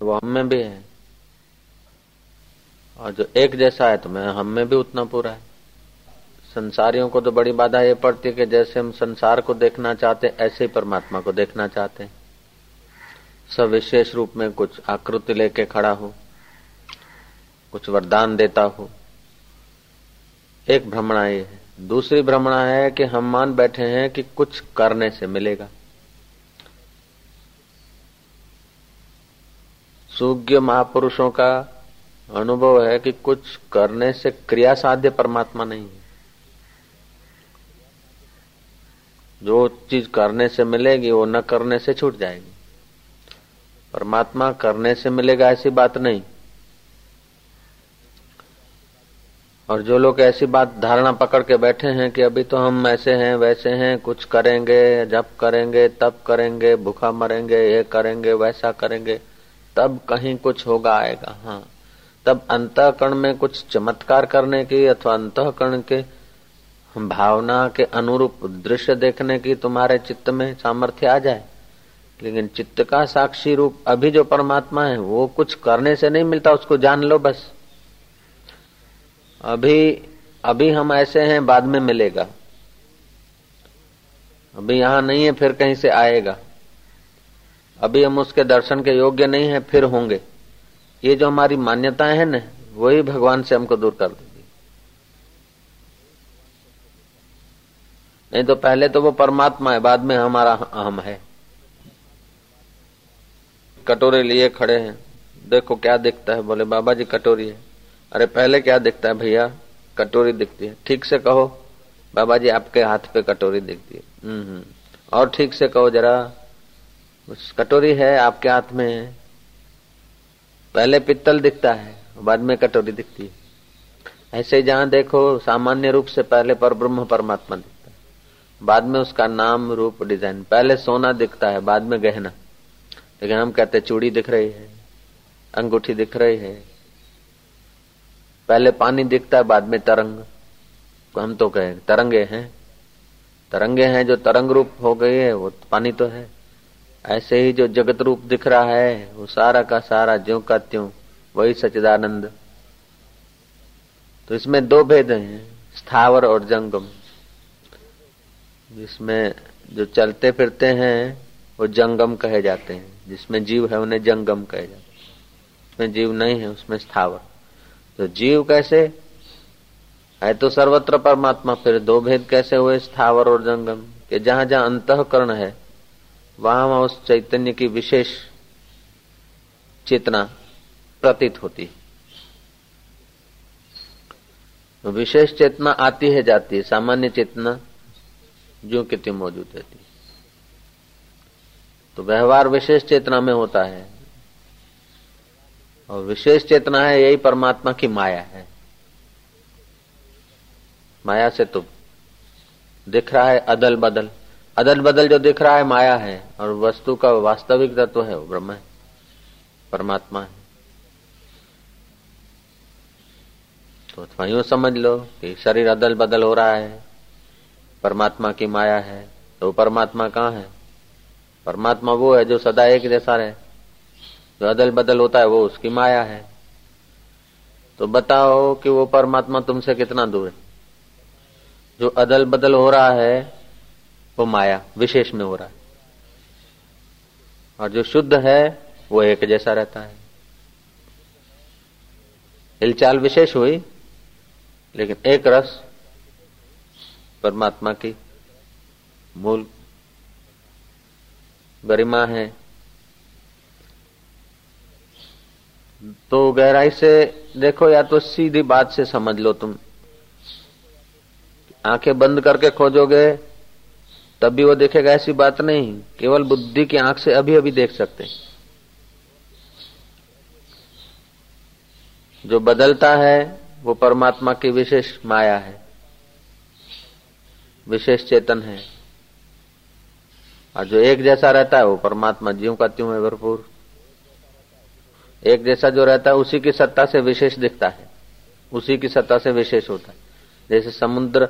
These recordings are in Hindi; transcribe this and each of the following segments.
वो हम में भी है। और जो एक जैसा है तो मैं, हम में भी उतना पूरा है। संसारियों को तो बड़ी बाधा ये पड़ती है कि जैसे हम संसार को देखना चाहते ऐसे ही परमात्मा को देखना चाहते हैं। सब विशेष रूप में कुछ आकृति लेके खड़ा हो, कुछ वरदान देता हो। एक भ्रमणा ये है। दूसरी भ्रमणा है कि हम मान बैठे हैं कि कुछ करने से मिलेगा। सुज्ञ महापुरुषों का अनुभव है कि कुछ करने से क्रिया साध्य परमात्मा नहीं है। जो चीज़ करने से मिलेगी, वो न करने से छूट जाएगी। परमात्मा करने से मिलेगा ऐसी बात नहीं। और जो लोग ऐसी बात धारणा पकड़ के बैठे हैं कि अभी तो हम ऐसे हैं, वैसे हैं, कुछ करेंगे, जब करेंगे, तब करेंगे, भूखा मरेंगे, ये करेंगे, वैसा करेंगे तब कहीं कुछ होगा आएगा हाँ। तब अंतकरण में कुछ चमत्कार करने की अथवा अंतकरण के भावना के अनुरूप दृश्य देखने की तुम्हारे चित्त में सामर्थ्य आ जाए। लेकिन चित्त का साक्षी रूप अभी जो परमात्मा है, वो कुछ करने से नहीं मिलता, उसको जान लो बस। अभी अभी हम ऐसे हैं, बाद में मिलेगा। अभी यहाँ नहीं है, फिर कहीं से आएगा। अभी हम उसके दर्शन के योग्य नहीं है फिर होंगे। ये जो हमारी मान्यताएँ हैं ना वही भगवान से हमको दूर कर देगी। नहीं तो पहले तो वो परमात्मा है बाद में हमारा अहम है। कटोरे लिए खड़े हैं। देखो क्या दिखता है बोले बाबा जी कटोरी है। अरे पहले क्या दिखता है भैया? कटोरी दिखती है। ठीक से कहो बाबा जी आपके हाथ पे कटोरी दिखती है। हम्म, हम्म। और ठीक से कहो जरा कटोरी है आपके हाथ में? पहले पित्तल दिखता है, बाद में कटोरी दिखती है। ऐसे जहाँ देखो, सामान्य रूप से पहले पर ब्रह्म परमात्मा दिखता है। बाद में उसका नाम, रूप, डिज़ाइन। पहले सोना दिखता है, बाद में गहना। लेकिन हम कहते चूड़ी दिख रही है, अंगूठी दिख रही है। पहले पानी दिखता है, बाद में तरंग। हम तो कहे तरंगे हैं। तरंगे हैं जो तरंग रूप हो गई है, वो पानी तो है। ऐसे ही जो जगत रूप दिख रहा है, वो सारा का सारा ज्यो का त्यों, वही सचिदानंद तो इसमें दो भेद हैं, स्थावर और जंगम। जिसमें जो चलते फिरते हैं, वो जंगम कहे जाते हैं। जिसमें जीव है, उन्हें जंगम कहे जाते हैं। उसमें जीव नहीं है, उसमें स्थावर। तो जीव कैसे? है तो सर्वत्र परमात्मा, फिर दो भेद कैसे हुए, स्थावर और जंगम? कि जहाँ जहाँ अंतकरण है वहाँ वहाँ उस चैतन्य की विशेष चेतना प्रतीत होती विशेष चेतना आती है, जाती है। सामान्य चेतना जो कितनी मौजूद रहती तो व्यवहार विशेष चेतना में होता है। और विशेष चेतना है, यही परमात्मा की माया है। माया से तो दिख रहा है अदल बदल अदल बदल जो दिख रहा है, माया है, और वस्तु का वास्तविक तत्व है, वो ब्रह्म है, परमात्मा है। तो अथवा यूँ समझ लो कि शरीर अदल बदल हो रहा है, परमात्मा की माया है तो परमात्मा कहाँ है? परमात्मा वो है जो सदा एक जैसा रहे। जो अदल बदल होता है, वो उसकी माया है। तो बताओ कि वो परमात्मा तुमसे कितना दूर है? जो अदल बदल हो रहा है वो माया विशेष में हो रहा है। और जो शुद्ध है, वो एक जैसा रहता है। हिलचाल विशेष हुई, लेकिन एक रस परमात्मा की मूल गरिमा है। तो गहराई से देखो या तो सीधी बात से समझ लो तुम। आँखें बंद करके खोजोगे तब भी वो देखेगा ऐसी बात नहीं, केवल बुद्धि की आँख से अभी अभी देख सकते हैं। जो बदलता है, वो परमात्मा की विशेष माया है, विशेष चेतन है। और जो एक जैसा रहता है, वो परमात्मा जीव का त्यों है भरपूर। एक जैसा जो रहता है, उसी की सत्ता से विशेष दिखता है। उसी की सत्ता से विशेष होता है। जैसे समुद्र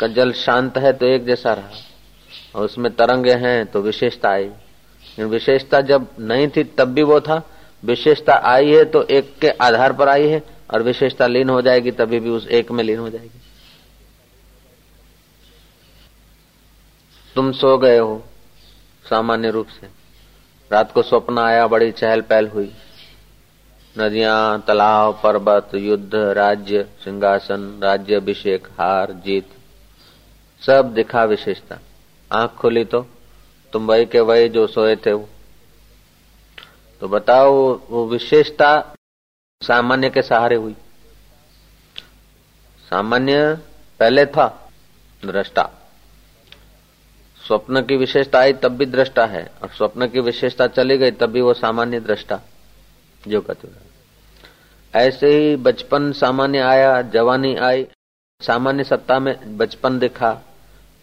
का जल शांत है तो एक जैसा रहा। और उसमें तरंगे हैं तो विशेषता आई। विशेषता जब नहीं थी, तब भी वो था। विशेषता आई है तो एक के आधार पर आई है, और विशेषता लीन हो जाएगी, तभी भी उस एक में लीन हो जाएगी। तुम सो गए हो, सामान्य रूप से। रात को स्वप्न आया, बड़ी चहल पहल हुई। नदियाँ, तालाब, पर्वत, युद्ध, राज्य, सिंहासन, राज्य अभिषेक, हार, जीत, सब दिखा विशेषता। आँख खोली तो तुम वही के वही जो सोए थे वो। तो बताओ, वो विशेषता सामान्य के सहारे हुई। सामान्य पहले था, दृष्टा। स्वप्न की विशेषता आई, तब भी दृष्टा है, और स्वप्न की विशेषता चली गई, तब भी वो सामान्य दृष्टा। जो कहते ऐसे ही बचपन सामान्य आया, जवानी आई, सामान्य सत्ता में बचपन दिखा,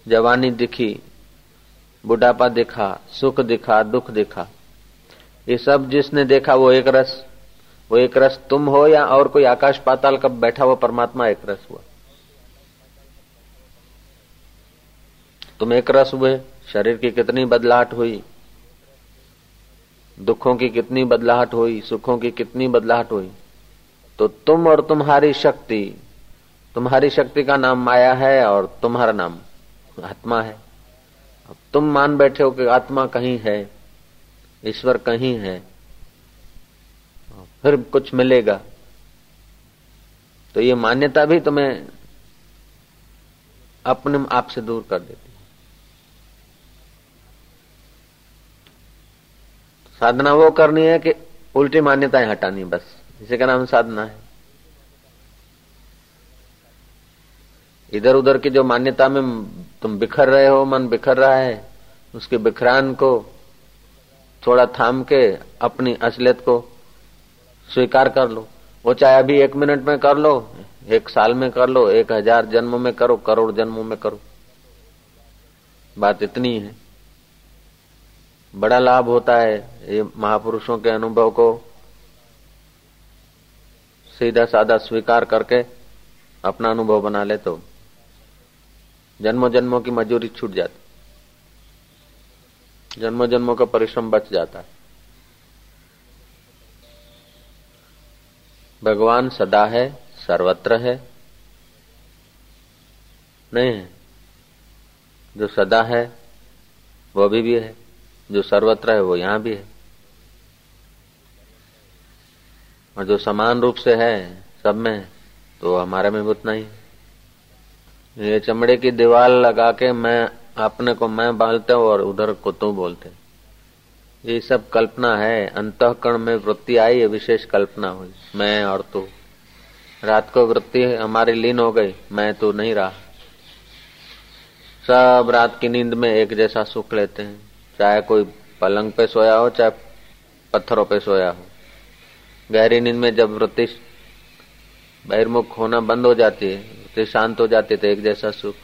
जवानी दिखी बुढ़ापा दिखा, सुख दिखा, दुख दिखा। ये सब जिसने देखा वो एक रस, वो एक रस तुम हो या और कोई आकाश पाताल कब बैठा हुआ परमात्मा एक रस हुआ। तुम एक रस हुए, शरीर की कितनी बदलाहट हुई, दुखों की कितनी बदलाहट हुई, सुखों की कितनी बदलाहट हुई तो तुम और तुम्हारी शक्ति तुम्हारी शक्ति का नाम माया है और तुम्हारा नाम आत्मा है। अब तुम मान बैठे हो कि आत्मा कहीं है, ईश्वर कहीं है, फिर कुछ मिलेगा। तो ये मान्यता भी तुम्हें अपने आप से दूर कर देती है। साधना वो करनी है कि उल्टी मान्यताएँ हटानी बस। इसी का नाम साधना है। इधर उधर की जो मान्यता में तुम बिखर रहे हो, मन बिखर रहा है, उसके बिखरान को थोड़ा थाम के अपनी असलियत को स्वीकार कर लो। वो चाहे अभी एक मिनट में कर लो, एक साल में कर लो, एक हज़ार जन्मों में करो, करोड़ जन्मों में करो। बात इतनी है। बड़ा लाभ होता है ये महापुरुषों के अनुभव को सीधा साधा स्वीकार करके अपना अनुभव बना ले तो। जन्मों जन्मों की मजूरी छूट जाती। जन्मों जन्मों का परिश्रम बच जाता। है भगवान सदा है, सर्वत्र है। नहीं है। जो सदा है, वो अभी भी है। जो सर्वत्र है, वो यहाँ भी है। और जो समान रूप से है, सब में तो हमारे में भी उतना ही। ये चमड़े की दीवार लगा के मैं, अपने को मैं बालते हूँ और उधर को तू बोलते ये सब कल्पना है, अंतकरण में वृत्ति आई है विशेष कल्पना हुई। मैं और तू। रात को वृत्ति हमारी लीन हो गई, मैं तो नहीं रहा। सब रात की नींद में एक जैसा सुख लेते हैं। चाहे कोई पलंग पे सोया हो, चाहे पत्थरों पे सोया हो। गहरी नींद में जब वृत्ति बहिर्मुख होना बंद हो जाती है वृत्ति शांत हो जाते तो एक जैसा सुख।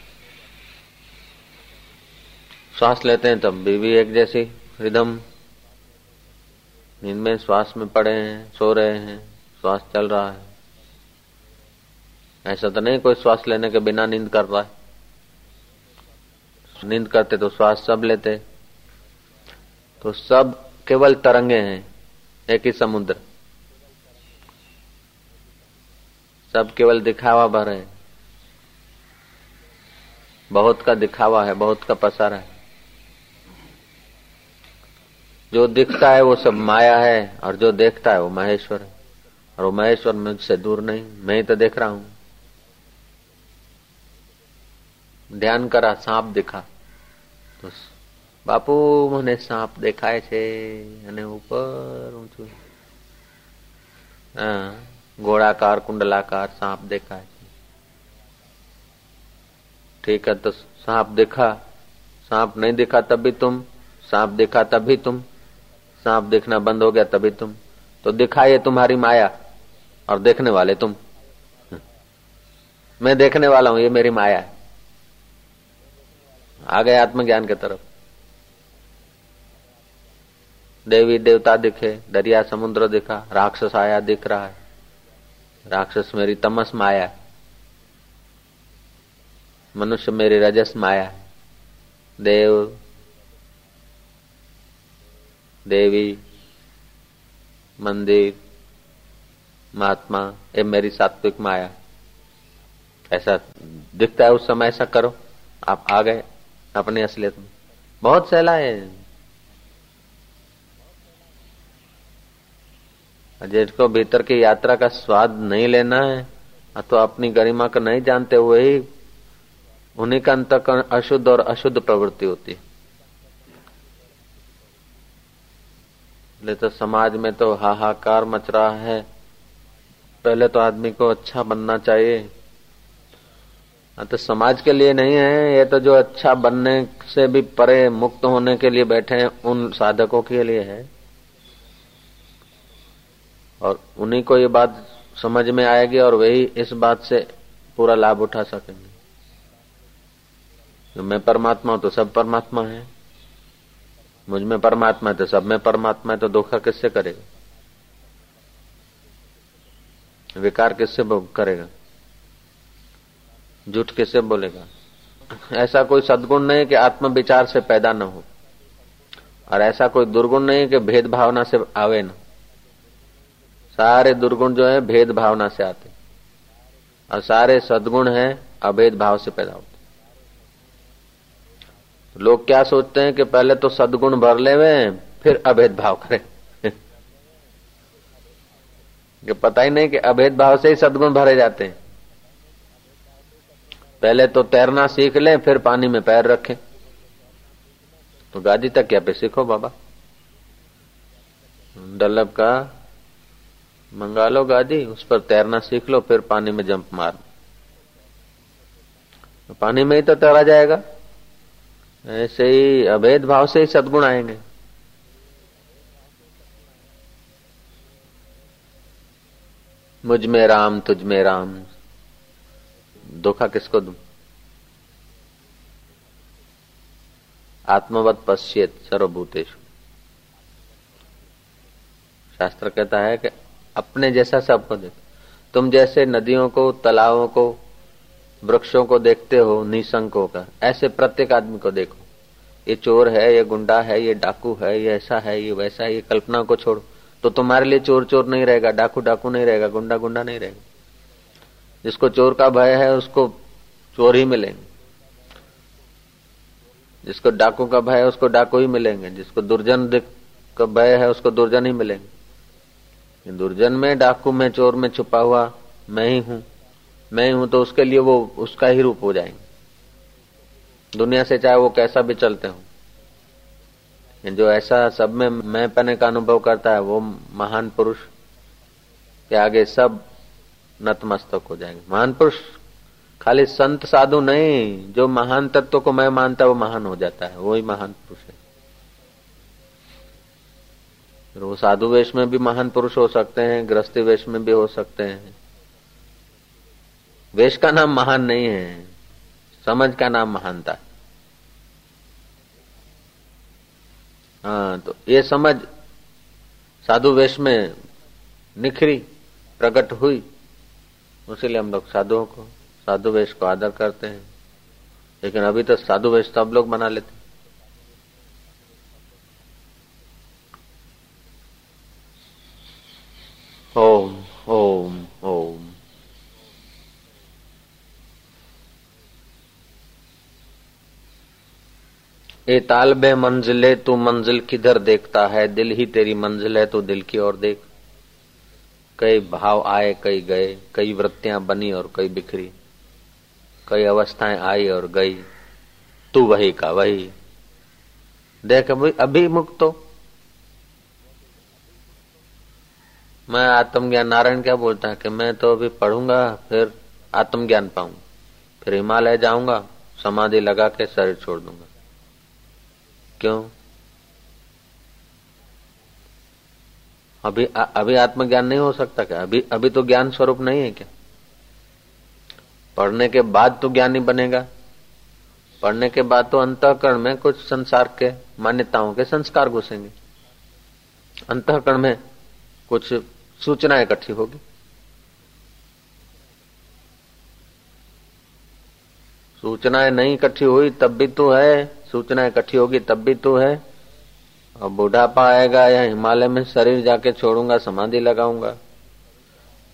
श्वास लेते हैं तब भी, भी एक जैसी रिदम। नींद में श्वास में पड़े हैं सो रहे हैं श्वास चल रहा है। ऐसा तो नहीं कोई श्वास लेने के बिना नींद कर रहा है। नींद करते तो श्वास सब लेते। तो सब केवल तरंगे हैं एक ही समुद्र। सब केवल दिखावा भर है। बहुत का दिखावा है बहुत का पसारा है जो दिखता है वो सब माया है और जो देखता है वो महेश्वर है और वो महेश्वर मुझसे दूर नहीं मैं ही तो देख रहा हूं ध्यान करा सांप दिखा तो बापू મને સાપ દેખાય છે અને ઉપર ઊંચું હા गोड़ाकार कुंडलाकार सांप देखा है ठीक है तो सांप देखा। सांप नहीं देखा तब भी तुम। सांप देखा तब भी तुम। सांप देखना बंद हो गया तभी तुम। तो दिखा ये तुम्हारी माया और देखने वाले तुम। मैं देखने वाला हूँ, ये मेरी माया है। आ गए आत्मज्ञान की तरफ़। देवी देवता दिखे, दरिया समुद्र दिखा, राक्षस आया दिख रहा है। राक्षस मेरी तमस माया मनुष्य मेरी रजस माया। देव, देवी, मंदिर, महात्मा, ये मेरी सात्विक माया। ऐसा दिखता है उस समय ऐसा करो। आप आ गए अपनी असलियत में। बहुत सहला है। जिसको भीतर की यात्रा का स्वाद नहीं लेना है तो अपनी गरिमा को नहीं जानते वही उन्हीं का अंतकरण अशुद्ध और अशुद्ध प्रवृत्ति होती है। तो समाज में तो हाहाकार मच रहा है। पहले तो आदमी को अच्छा बनना चाहिए। हाँ, तो समाज के लिए नहीं है ये तो जो अच्छा बनने से भी परे मुक्त होने के लिए बैठे हैं उन साधकों के लिए है। और उन्हीं को ये बात समझ में आएगी और वही इस बात से पूरा लाभ उठा सकेंगे। तो मैं परमात्मा हूँ तो सब परमात्मा है। मुझमें परमात्मा है तो सब में परमात्मा है तो धोखा किससे करेगा? विकार किससे करेगा? झूठ किससे बोलेगा? ऐसा कोई सदगुण नहीं कि आत्म विचार से पैदा न हो। और ऐसा कोई दुर्गुण नहीं कि भेद भावना से आवे ना। सारे दुर्गुण जो है, भेद भावना से आते। और सारे सदगुण है, अभेद भाव से पैदा होते। लोग क्या सोचते हैं कि पहले तो सदगुण भर ले फिर अभेद भाव करें? कि पता ही नहीं कि अभेद भाव से ही सदगुण भरे जाते हैं। पहले तो तैरना सीख लें, फिर पानी में पैर रखें। तो गादी तक क्या पे सीखो बाबा? डल्लब का, मंगा लो गादी उस पर तैरना सीख लो, फिर पानी में जंप मार। पानी में ही तो तैरा जाएगा। ऐसे ही अभेद भाव से ही सदगुण आएँगे। मुझमें राम, तुझ में राम। धोखा किसको दू? आत्मवत पश्चित सर्वभूतेश शास्त्र कहता है कि अपने जैसा सबको देख। तुम जैसे नदियों को, तालाबों को वृक्षों को देखते हो निशंकों का। ऐसे प्रत्येक आदमी को देखो। ये चोर है, ये गुंडा है, ये डाकू है, ये ऐसा है, ये वैसा है, ये कल्पना को छोड़ो। तो तुम्हारे लिए चोर चोर नहीं रहेगा डाकू डाकू नहीं रहेगा गुंडा गुंडा नहीं रहेगा। जिसको चोर का भय है, उसको चोर ही मिलेंगे। जिसको डाकू का भय है, उसको डाकू ही मिलेंगे। जिसको दुर्जन का भय है, उसको दुर्जन ही मिलेंगे। दुर्जन में, डाकू में, चोर में छुपा हुआ मैं ही हूँ। मैं हूँ तो उसके लिए वो उसका ही रूप हो जाएँगे। दुनिया से चाहे वो कैसा भी चलते हो। जो ऐसा सब में मैं पने का अनुभव करता है, वो महान पुरुष के आगे सब नतमस्तक हो जाएँगे। महान पुरुष, खाली संत साधु नहीं, जो महान तत्व को मैं मानता है, वो महान हो जाता है। वो ही महान पुरुष है। वो साधु वेश में भी महान पुरुष हो सकते हैं, गृहस्थी वेश में भी हो सकते हैं। वेश का नाम महान नहीं है, समझ का नाम महानता। हाँ तो ये समझ साधु वेश में निखरी, प्रकट हुई, उसीलिए हम लोग साधुओं को, साधु वेश को आदर करते हैं। लेकिन अभी तो साधु वेश सब लोग बना लेते ओम ओम ओम ए तालबे मंजिले, तू मंजिल किधर देखता है? दिल ही तेरी मंजिल है तो दिल की ओर देख। कई भाव आए, कई गए, कई वृत्तियाँ बनी और कई बिखरी। कई अवस्थाएँ आई और गई, तू वही का वही। देख, अभी अभी मुक्त हो। मैं आत्मज्ञान, नारायण क्या बोलता है कि मैं तो अभी पढ़ूँगा, फिर आत्मज्ञान पाऊँगा। फिर हिमालय जाऊँगा, समाधि लगा के शरीर छोड़ दूँगा। क्यों? अभी आ, अभी आत्मज्ञान नहीं हो सकता क्या? अभी अभी तो ज्ञान स्वरूप नहीं है क्या? पढ़ने के बाद तो ज्ञानी बनेगा। पढ़ने के बाद तो अंतकरण में कुछ संसार के मान्यताओं के संस्कार घुसेंगे। अंतकरण में कुछ सूचना इकट्ठी होगी। सूचनाएँ नहीं इकट्ठी हुई तब भी तो है। सूचना इकट्ठी होगी, तब भी तू है। और बुढ़ापा आएगा, या हिमालय में शरीर जाके छोड़ूँगा, समाधि लगाऊँगा।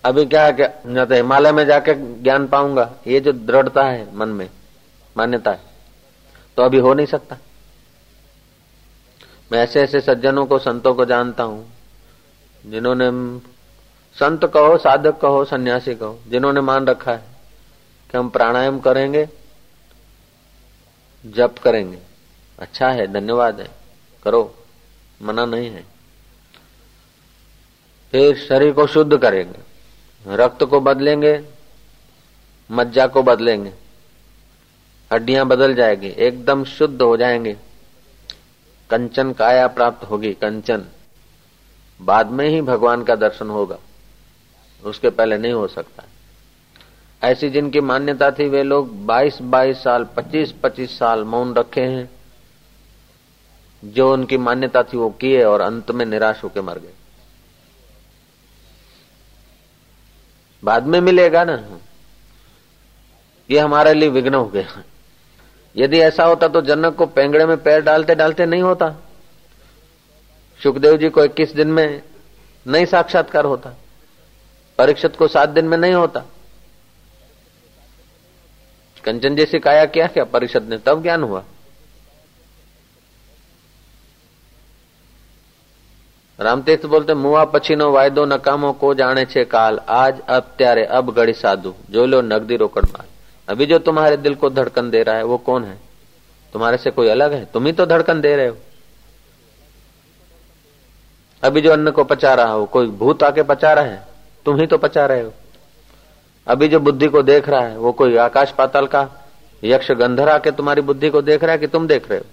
अभी क्या है न तो हिमालय में जाके ज्ञान पाऊँगा, ये जो दृढ़ता है मन में, मान्यता है तो अभी हो नहीं सकता। मैं ऐसे ऐसे सज्जनों को, संतों को जानता हूँ, जिन्होंने संत कहो, साधक कहो, सन्यासी कहो, जिन्होंने मान रखा है कि हम प्राणायाम करेंगे, जप करेंगे। अच्छा है, धन्यवाद है। करो, मना नहीं है। फिर शरीर को शुद्ध करेंगे। रक्त को बदलेंगे, मज्जा को बदलेंगे। हड्डियाँ बदल जाएगी, एकदम शुद्ध हो जाएँगे। कंचन काया प्राप्त होगी, कंचन। बाद में ही भगवान का दर्शन होगा। उसके पहले नहीं हो सकता। ऐसी जिनकी मान्यता थी, वे लोग 22-22 साल 25-25 साल मौन रखे हैं। जो उनकी मान्यता थी वो किए और अंत में निराश होकर मर गए। बाद में मिलेगा ना? ये हमारे लिए विघ्न हो गया। यदि ऐसा होता तो जनक को पेंगड़े में पैर डालते डालते नहीं होता। सुखदेव जी को इक्कीस दिन में नहीं साक्षात्कार होता। परीक्षित को सात दिन में नहीं होता। कंचन जैसी काया क्या क्या? परिषद ने तब ज्ञान हुआ। રામતીર્થ બોલતે મુવા પછીનો વાયદો નકામો કો જાણે છે काल आज अब त्यारे अब गड़ी साधु जो लो नगदी रोकड़ माल अभी जो तुम्हारे दिल को धड़कन दे रहा है वो कौन है तुम्हारे से कोई अलग है तुम ही तो धड़कन दे रहे हो अभी जो अन्न को पचा रहा हो कोई भूत आके पचा रहा है तुम ही तो पचा रहे हो अभी जो बुद्धि को देख रहा है वो कोई आकाश पाताल का यक्ष गंधर आके तुम्हारी बुद्धि को देख रहा है कि तुम देख रहे हो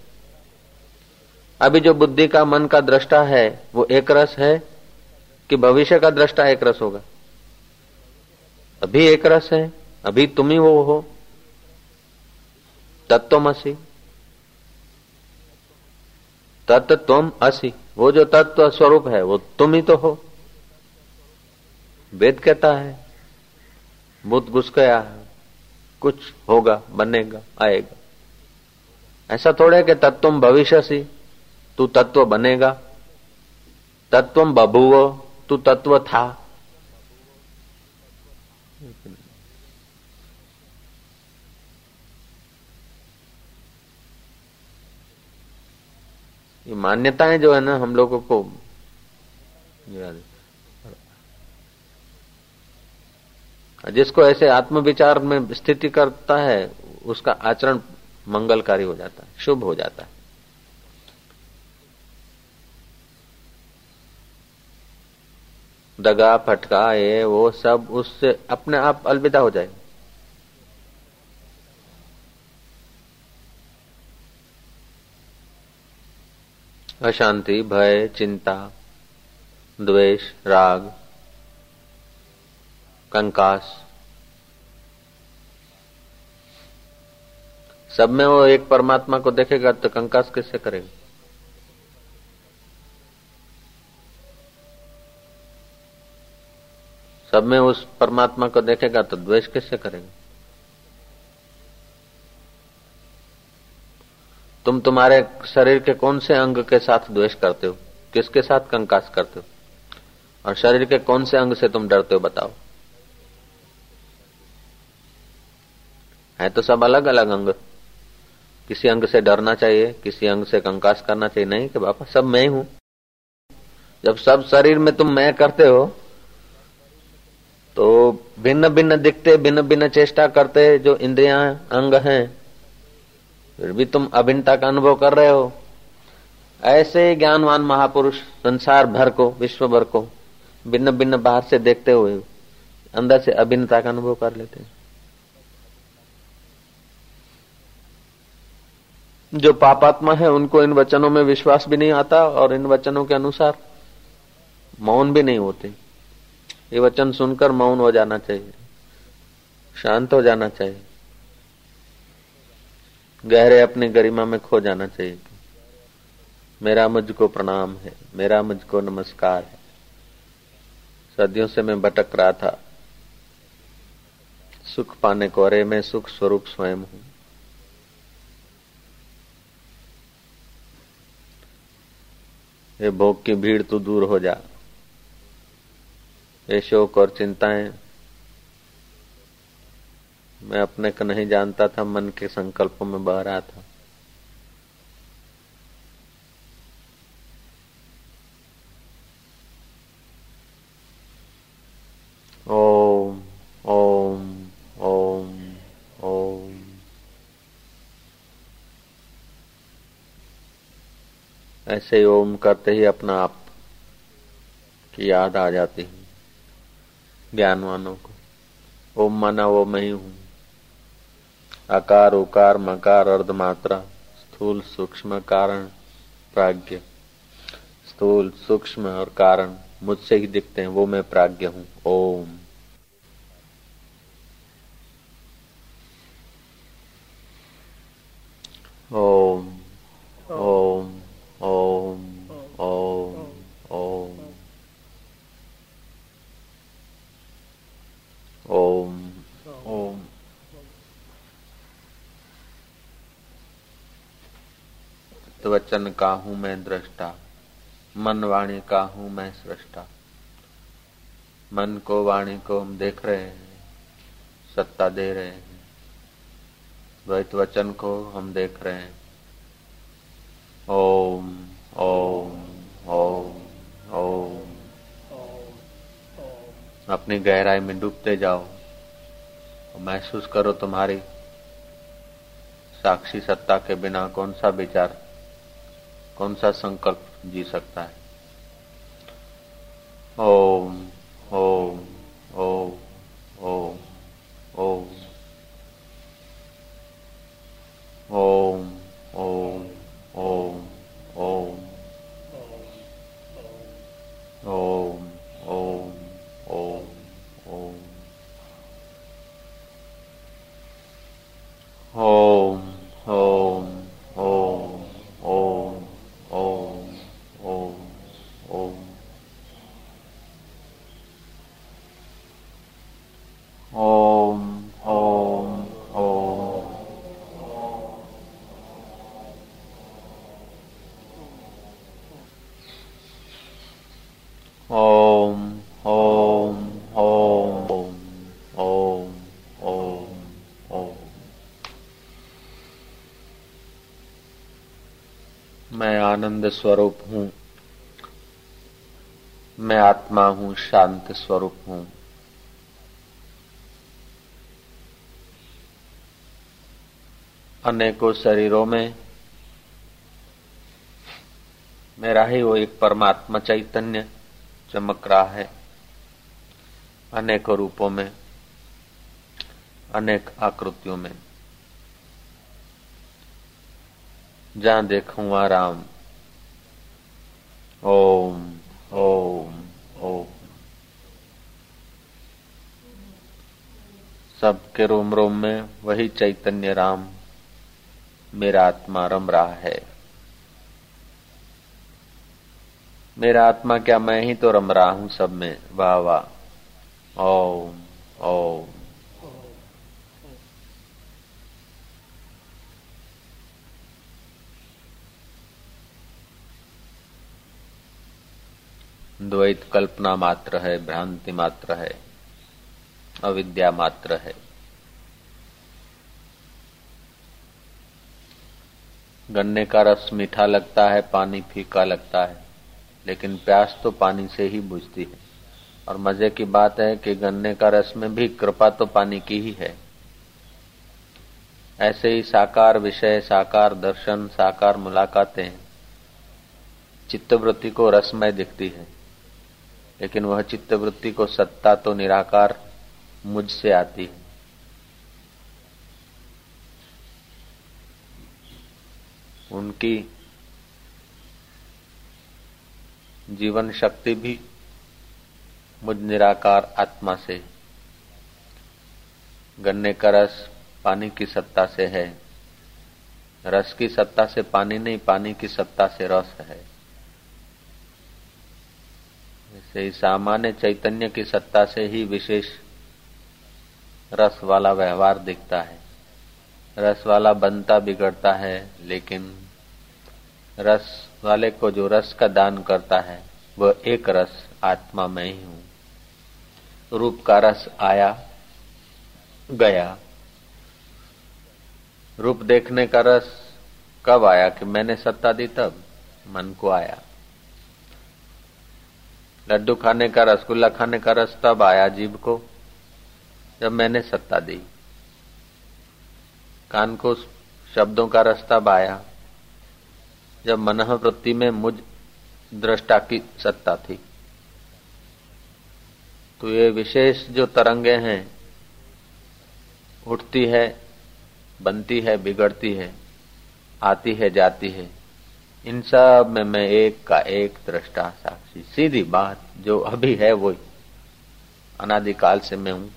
अभी जो बुद्धि का, मन का दृष्टा है, वो एक रस है कि भविष्य का दृष्टा एक रस होगा? अभी एक रस है, अभी तुम ही वो हो। तत्वमसी तत्व असी। वो जो तत्व स्वरूप है, वो तुम ही तो हो। वेद कहता है, बुद्ध घुस गया है, कुछ होगा, बनेगा, आएगा। ऐसा थोड़े कि तत्व भविष्य सी। तू तत्व बनेगा। तत्व बभुव, तू तत्व था। ये मान्यताएँ जो है ना, हम लोगों को जिसको ऐसे आत्म विचार में स्थिति करता है, उसका आचरण मंगलकारी हो जाता है, शुभ हो जाता है। दगा, फटका, ये, वो सब उससे अपने आप अलविदा हो जाए अशांति, भय, चिंता, द्वेष, राग, कंकास, सब में वो एक परमात्मा को देखेगा तो कंकास किससे करेगा? सब में उस परमात्मा को देखेगा तो द्वेष किससे करेगा? तुम तुम्हारे शरीर के कौन से अंग के साथ द्वेष करते हो? किसके साथ कंकास करते हो? और शरीर के कौन से अंग से तुम डरते हो बताओ। है तो सब अलग अलग अंग। किसी अंग से डरना चाहिए, किसी अंग से कंकास करना चाहिए। नहीं कि बापा, सब मैं हूँ। जब सब शरीर में तुम मैं करते हो तो भिन्न भिन्न दिखते भिन्न भिन्न चेष्टा करते जो इंद्रिया, अंग हैं, फिर भी तुम अभिन्नता का अनुभव कर रहे हो। ऐसे ज्ञानवान महापुरुष संसार भर को, विश्व भर को भिन्न भिन्न बाहर से देखते हुए अंदर से अभिन्नता का अनुभव कर लेते हैं। जो पापात्मा है, उनको इन वचनों में विश्वास भी नहीं आता और इन वचनों के अनुसार मौन भी नहीं होते। ये वचन सुनकर मौन हो जाना चाहिए। शांत हो जाना चाहिए। गहरे अपनी गरिमा में खो जाना चाहिए। मेरा मुझको प्रणाम है, मेरा मुझको नमस्कार है। सदियों से मैं भटक रहा था। सुख पाने को, अरे मैं सुख स्वरूप स्वयं हूँ। ये भोग की भीड़ तो दूर हो जा। ये शोक और चिंताएँ। मैं अपने को नहीं जानता था, मन के संकल्पों में बह रहा था। ओम ओम ओम ओम। ऐसे ओम करते ही अपना आप की याद आ जाती है। ज्ञानवानों को। ओम माना वो मैं ही। आकार, उकार, मकार अर्धमात्रा स्थूल, सूक्ष्म, कारण, प्राज्ञ। स्थूल, सूक्ष्म और कारण, मुझसे ही दिखते हैं, वो मैं प्राज्ञ हूँ। ओम। ओम ओम ओम ओम ओम। ओम। वचन का हूँ मैं दृष्टा मन वाणी का हूँ मैं सृष्टा मन को वाणी को हम देख रहे हैं सत्ता दे रहे हैं द्वैत वचन को हम देख रहे हैं। ओम ओम ओम ओम। अपनी गहराई में डूबते जाओ और महसूस करो तुम्हारी साक्षी सत्ता के बिना कौन सा विचार, कौन सा संकल्प जी सकता है। ओम ओम। आनंद स्वरूप हूँ। मैं आत्मा हूँ, शांत स्वरूप हूँ। अनेकों शरीरों में मेरा ही वो एक परमात्मा चैतन्य चमक रहा है। अनेकों रूपों में, अनेक आकृतियों में। जहाँ देखूँ वहाँ राम। ओम ओम ओम सबके रोम रोम में वही चैतन्य राम, मेरा आत्मा रम रहा है। मेरा आत्मा क्या मैं ही तो रम रहा हूँ सब में? वाह वाह। ओम ओम। द्वैत कल्पना मात्र है, भ्रांति मात्र है, अविद्या मात्र है। गन्ने का रस मीठा लगता है, पानी फीका लगता है, लेकिन प्यास तो पानी से ही बुझती है। और मज़े की बात है कि गन्ने का रस में भी कृपा तो पानी की ही है। ऐसे ही साकार विषय, साकार दर्शन, साकार मुलाकातें, चित्तवृत्ति को रसमय दिखती है। लेकिन वह चित्तवृत्ति को सत्ता तो निराकार मुझसे आती है। उनकी जीवन शक्ति भी मुझ निराकार आत्मा से गन्ने का रस पानी की सत्ता से है। रस की सत्ता से पानी नहीं, पानी की सत्ता से रस है। ऐसे ही सामान्य चैतन्य की सत्ता से ही विशेष रस वाला व्यवहार दिखता है। रस वाला बनता, बिगड़ता है, लेकिन रस वाले को जो रस का दान करता है, वह एक रस आत्मा में ही हूँ। रूप का रस आया, गया। रूप देखने का रस कब आया? कि मैंने सत्ता दी तब मन को आया। लड्डू खाने का रसगुल्ला खाने का रस तब आया जीव को, जब मैंने सत्ता दी। कान को शब्दों का रास्ता आया, जब मन में मुझ दृष्टा की सत्ता थी। तो ये विशेष जो तरंगे हैं, उठती है, बनती है, बिगड़ती है, आती है, जाती है इन सब में मैं एक का एक दृष्टा साक्षी। सीधी बात जो अभी है वो अनादिकाल से मैं हूँ।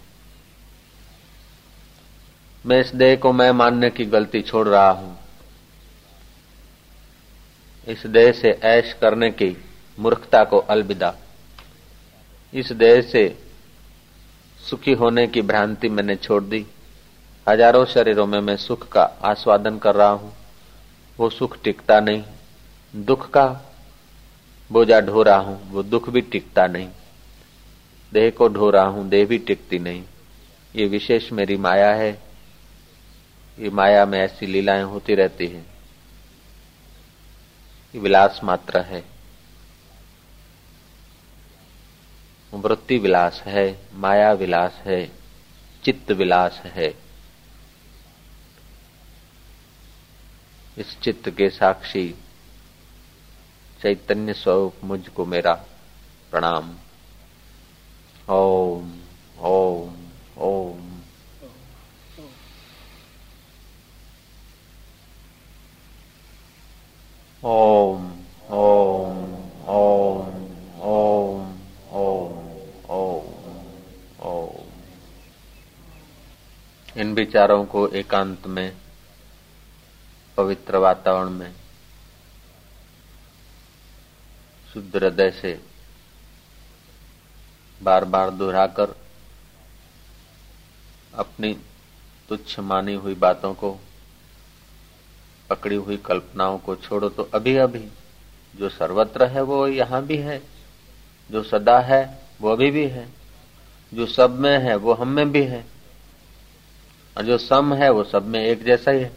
मैं इस देह को मैं मानने की गलती छोड़ रहा हूँ। इस देह से ऐश करने की मूर्खता को अलविदा। इस देह से सुखी होने की भ्रांति मैंने छोड़ दी। हज़ारों शरीरों में मैं सुख का आस्वादन कर रहा हूँ। वो सुख टिकता नहीं। दुख का बोझा ढो रहा हूँ, वो दुख भी टिकता नहीं। देह को ढो रहा हूँ, देह भी टिकती नहीं। ये विशेष मेरी माया है, ये माया में ऐसी लीलाएँ होती रहती है। ये विलास मात्र है। वृत्ति विलास है माया विलास है चित्त विलास है। इस चित्त के साक्षी चैतन्य स्वरूप मुझको मेरा प्रणाम। ओम ओम ओम। ओम ओम ओम ओम ओम ओम ओम। इन विचारों को एकांत में, पवित्र वातावरण में शुद्ध हृदय से बार बार दोहराकर अपनी तुच्छ मानी हुई बातों को, पकड़ी हुई कल्पनाओं को छोड़ो। तो अभी अभी जो सर्वत्र है, वो यहाँ भी है। जो सदा है, वो अभी भी है। जो सब में है, वो हम में भी है। और जो सम है, वो सब में एक जैसा ही है।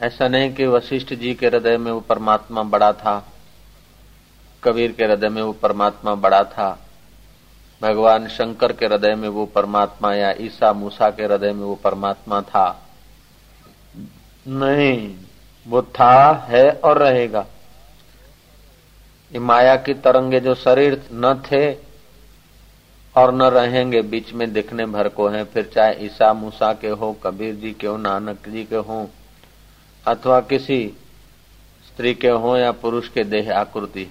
ऐसा नहीं कि वशिष्ठ जी के हृदय में वो परमात्मा बड़ा था। कबीर के हृदय में वो परमात्मा बड़ा था। भगवान शंकर के हृदय में वो परमात्मा या ईसा मूसा के हृदय में वो परमात्मा था। नहीं, वो था, है और रहेगा। ये माया की तरंगे जो शरीर न थे और न रहेंगे, बीच में दिखने भर को हैं। फिर चाहे ईसा मूसा के हो, कबीर जी के हो, नानक जी के हों, अथवा किसी स्त्री के हो या पुरुष के देह आकृति।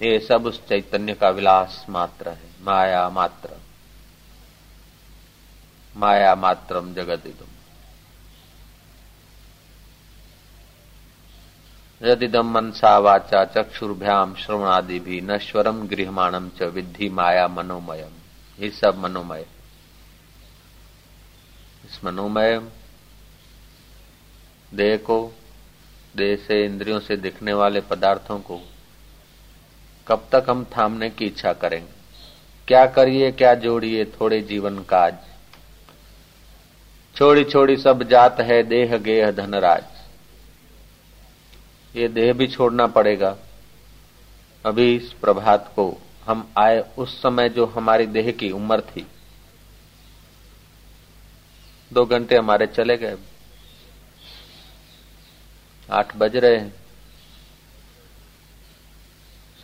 ये सब उस चैतन्य का विलास मात्र है। माया मात्र। माया मात्रम जगत इदम यदिदम मनसा वाचा चक्षुर्भ्याम श्रवणादि भी नश्वरम गृहमाणम च विद्धि माया मनोमयम। ये सब मनोमय। इस मनोमय देह को देह से इंद्रियों से दिखने वाले पदार्थों को कब तक हम थामने की इच्छा करेंगे? क्या करिए, क्या जोड़िए थोड़े जीवन काज? छोड़ी छोड़ी सब जात है, देह गेह धनराज। ये देह भी छोड़ना पड़ेगा। अभी इस प्रभात को हम आए उस समय जो हमारी देह की उम्र थी। दो घंटे हमारे चले गए। आठ बज रहे हैं।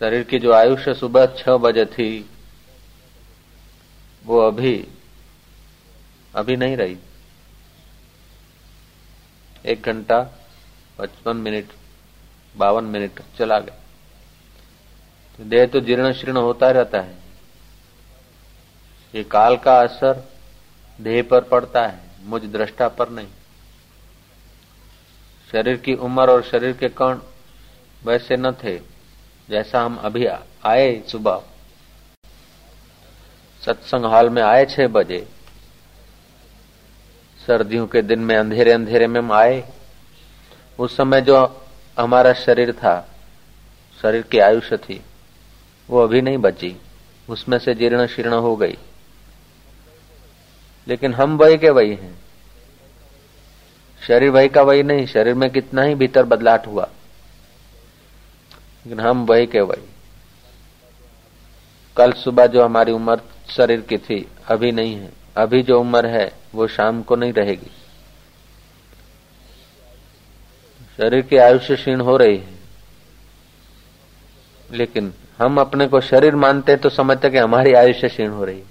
शरीर की जो आयुष्य सुबह छह बजे थी, वो अभी अभी नहीं रही। एक घंटा पचपन मिनट, बावन मिनट चला गया। तो देह तो जीर्ण शीर्ण होता रहता है। ये काल का असर देह पर पड़ता है, मुझ दृष्टा पर नहीं। शरीर की उम्र और शरीर के कण वैसे न थे। जैसा हम अभी आए सुबह। सत्संग हॉल में आए छह बजे। सर्दियों के दिन में अंधेरे अंधेरे में हम आए। उस समय जो हमारा शरीर था, शरीर की आयुष्य थी, वो अभी नहीं बची। उसमें से जीर्ण शीर्ण हो गई। लेकिन हम वही के वही हैं। शरीर वही का वही नहीं, शरीर में कितना ही भीतर बदलाव हुआ। लेकिन हम वही के वही। कल सुबह जो हमारी उम्र शरीर की थी, अभी नहीं है। अभी जो उम्र है, वो शाम को नहीं रहेगी। शरीर की आयुष्य क्षीण हो रही है। लेकिन हम अपने को शरीर मानते हैं तो समझते कि हमारी आयुष्य क्षीण हो रही है।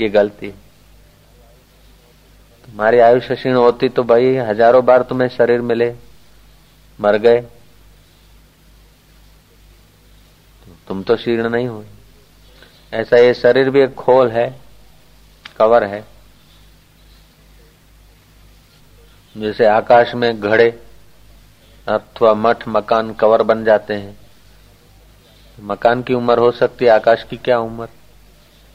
ये गलती है। तुम्हारी आयुष्य क्षीण होती तो भाई हज़ारों बार तुम्हें शरीर मिले, मर गए। तुम तो शीर्ण नहीं हो। ऐसा ये शरीर भी एक खोल है, कवर है, जैसे आकाश में घड़े अथवा मठ, मकान, कवर बन जाते हैं। मकान की उम्र हो सकती है, आकाश की क्या उम्र?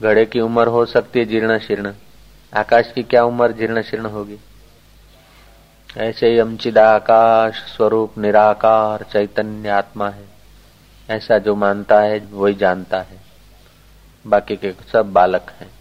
घड़े की उम्र हो सकती है, जीर्ण शीर्ण। आकाश की क्या उम्र? जीर्ण शीर्ण होगी। ऐसे ही हम चिदाकाश स्वरूप निराकार चैतन्य आत्मा है। ऐसा जो मानता है वही जानता है। बाकी के सब बालक हैं।